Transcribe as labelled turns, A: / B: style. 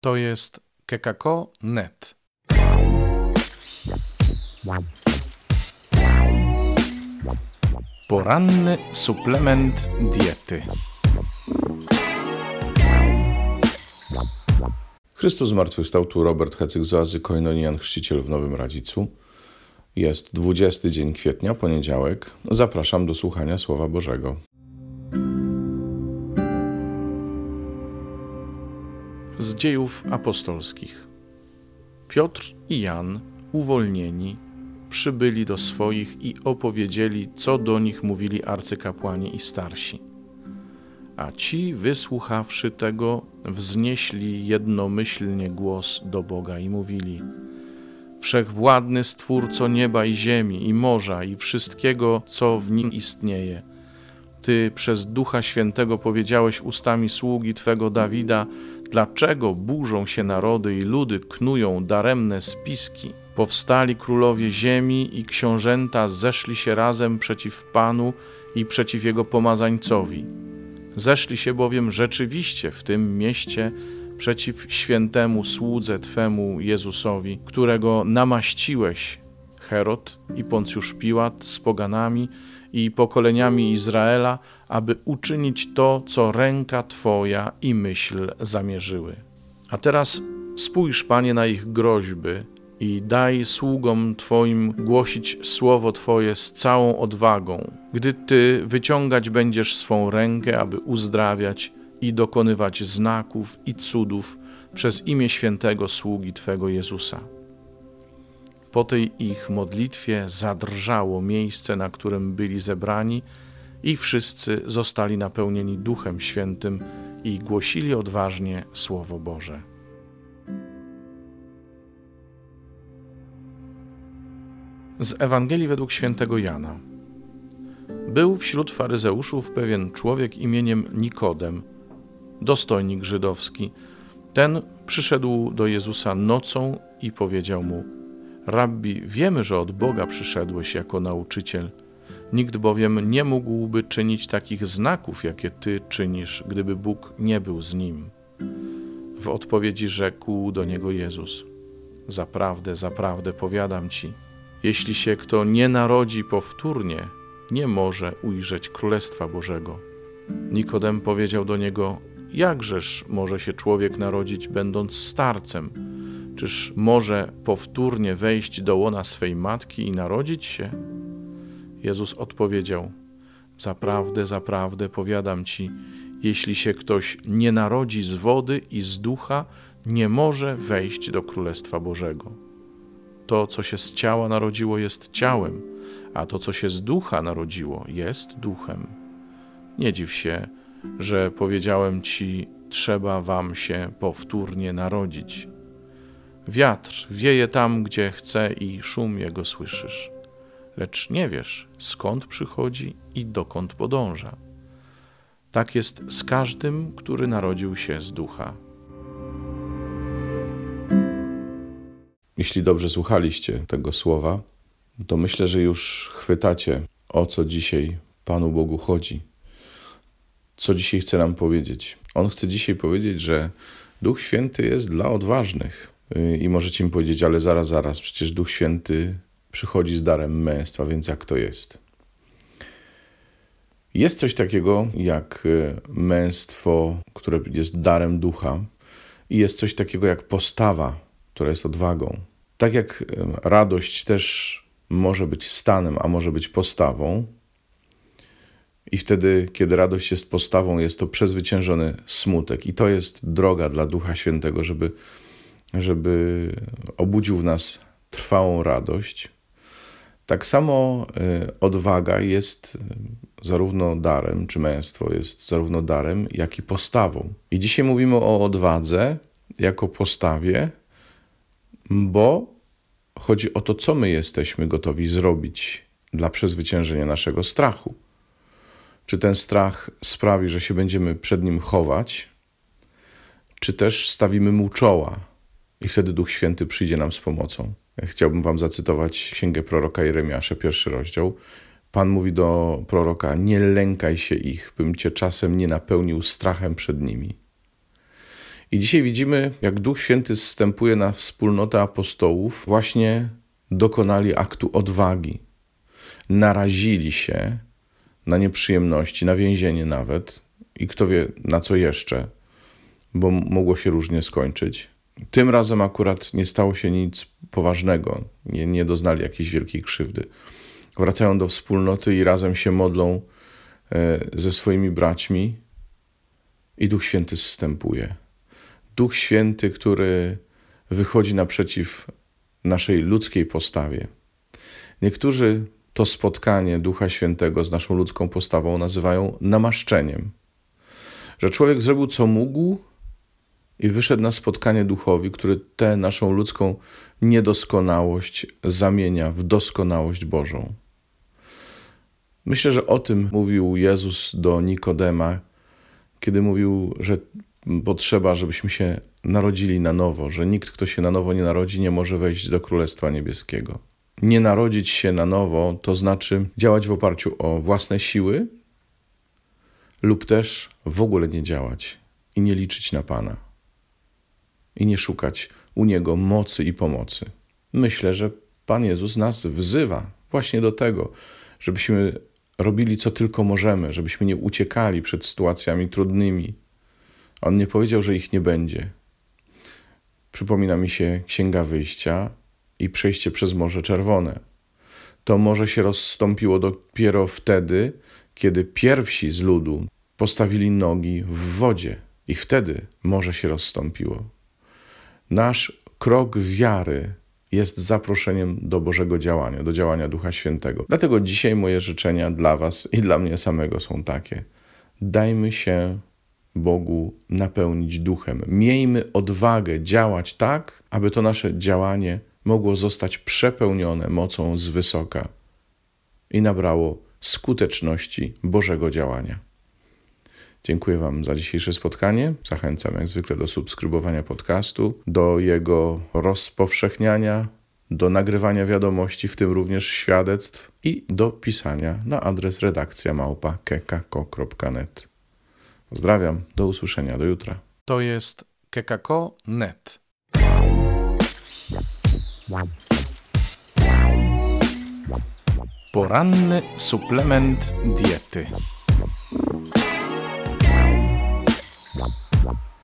A: To jest kekako.net. Poranny suplement diety.
B: Chrystus zmartwychwstał tu Robert Hecyk z Oazy Koinonian, chrzciciel w Nowym Radzicu. Jest 20 dzień kwietnia, poniedziałek. Zapraszam do słuchania Słowa Bożego.
A: Z dziejów apostolskich. Piotr i Jan, uwolnieni, przybyli do swoich i opowiedzieli, co do nich mówili arcykapłani i starsi. A ci, wysłuchawszy tego, wznieśli jednomyślnie głos do Boga i mówili: Wszechwładny Stwórco nieba i ziemi, i morza, i wszystkiego, co w nim istnieje. Ty przez Ducha Świętego powiedziałeś ustami sługi Twego Dawida, dlaczego burzą się narody i ludy knują daremne spiski. Powstali królowie ziemi i książęta zeszli się razem przeciw Panu i przeciw Jego pomazańcowi. Zeszli się bowiem rzeczywiście w tym mieście przeciw świętemu słudze Twemu Jezusowi, którego namaściłeś, Herod i Poncjusz Piłat z poganami i pokoleniami Izraela, aby uczynić to, co ręka Twoja i myśl zamierzyły. A teraz spójrz, Panie, na ich groźby i daj sługom Twoim głosić słowo Twoje z całą odwagą, gdy Ty wyciągać będziesz swą rękę, aby uzdrawiać i dokonywać znaków i cudów przez imię świętego sługi Twego Jezusa. Po tej ich modlitwie zadrżało miejsce, na którym byli zebrani, i wszyscy zostali napełnieni Duchem Świętym i głosili odważnie Słowo Boże. Z Ewangelii według świętego Jana. Był wśród faryzeuszów pewien człowiek imieniem Nikodem, dostojnik żydowski. Ten przyszedł do Jezusa nocą i powiedział mu: Rabbi, wiemy, że od Boga przyszedłeś jako nauczyciel. Nikt bowiem nie mógłby czynić takich znaków, jakie ty czynisz, gdyby Bóg nie był z nim. W odpowiedzi rzekł do niego Jezus: Zaprawdę, zaprawdę powiadam ci, jeśli się kto nie narodzi powtórnie, nie może ujrzeć Królestwa Bożego. Nikodem powiedział do niego: Jakżeż może się człowiek narodzić, będąc starcem? Czyż może powtórnie wejść do łona swej matki i narodzić się? Jezus odpowiedział: Zaprawdę, zaprawdę powiadam ci, jeśli się ktoś nie narodzi z wody i z ducha, nie może wejść do Królestwa Bożego. To, co się z ciała narodziło, jest ciałem, a to, co się z ducha narodziło, jest duchem. Nie dziw się, że powiedziałem ci, trzeba wam się powtórnie narodzić. Wiatr wieje tam, gdzie chce i szum jego słyszysz, lecz nie wiesz, skąd przychodzi i dokąd podąża. Tak jest z każdym, który narodził się z ducha.
B: Jeśli dobrze słuchaliście tego słowa, to myślę, że już chwytacie, o co dzisiaj Panu Bogu chodzi. Co dzisiaj chce nam powiedzieć? On chce dzisiaj powiedzieć, że Duch Święty jest dla odważnych. I możecie mi powiedzieć, ale zaraz, zaraz, przecież Duch Święty przychodzi z darem męstwa, więc jak to jest? Jest coś takiego jak męstwo, które jest darem ducha, i jest coś takiego jak postawa, która jest odwagą. Tak jak radość też może być stanem, a może być postawą. I wtedy, kiedy radość jest postawą, jest to przezwyciężony smutek. I to jest droga dla Ducha Świętego, żeby, żeby obudził w nas trwałą radość. Tak samo odwaga jest zarówno darem, czy męstwo jest zarówno darem, jak i postawą. I dzisiaj mówimy o odwadze jako postawie, bo chodzi o to, co my jesteśmy gotowi zrobić dla przezwyciężenia naszego strachu. Czy ten strach sprawi, że się będziemy przed nim chować, czy też stawimy mu czoła i wtedy Duch Święty przyjdzie nam z pomocą. Chciałbym Wam zacytować księgę proroka Jeremiasza, pierwszy rozdział. Pan mówi do proroka: Nie lękaj się ich, bym cię czasem nie napełnił strachem przed nimi. I dzisiaj widzimy, jak Duch Święty zstępuje na wspólnotę apostołów, właśnie dokonali aktu odwagi. Narazili się na nieprzyjemności, na więzienie nawet i kto wie na co jeszcze, bo mogło się różnie skończyć. Tym razem akurat nie stało się nic poważnego, nie, nie doznali jakiejś wielkiej krzywdy. Wracają do wspólnoty i razem się modlą e, ze swoimi braćmi, i Duch Święty zstępuje. Duch Święty, który wychodzi naprzeciw naszej ludzkiej postawie. Niektórzy to spotkanie Ducha Świętego z naszą ludzką postawą nazywają namaszczeniem. Że człowiek zrobił co mógł i wyszedł na spotkanie duchowi, który tę naszą ludzką niedoskonałość zamienia w doskonałość Bożą. Myślę, że o tym mówił Jezus do Nikodema, kiedy mówił, że potrzeba, żebyśmy się narodzili na nowo, że nikt, kto się na nowo nie narodzi, nie może wejść do Królestwa Niebieskiego. Nie narodzić się na nowo to znaczy działać w oparciu o własne siły lub też w ogóle nie działać i nie liczyć na Pana i nie szukać u Niego mocy i pomocy. Myślę, że Pan Jezus nas wzywa właśnie do tego, żebyśmy robili co tylko możemy, żebyśmy nie uciekali przed sytuacjami trudnymi. On nie powiedział, że ich nie będzie. Przypomina mi się Księga Wyjścia i przejście przez Morze Czerwone. To morze się rozstąpiło dopiero wtedy, kiedy pierwsi z ludu postawili nogi w wodzie, i wtedy morze się rozstąpiło. Nasz krok wiary jest zaproszeniem do Bożego działania, do działania Ducha Świętego. Dlatego dzisiaj moje życzenia dla Was i dla mnie samego są takie. Dajmy się Bogu napełnić duchem. Miejmy odwagę działać tak, aby to nasze działanie mogło zostać przepełnione mocą z wysoka i nabrało skuteczności Bożego działania. Dziękuję Wam za dzisiejsze spotkanie. Zachęcam jak zwykle do subskrybowania podcastu, do jego rozpowszechniania, do nagrywania wiadomości, w tym również świadectw i do pisania na adres redakcja małpa kekako.net. Pozdrawiam, do usłyszenia, do jutra.
A: To jest kekako.net. Poranny suplement diety.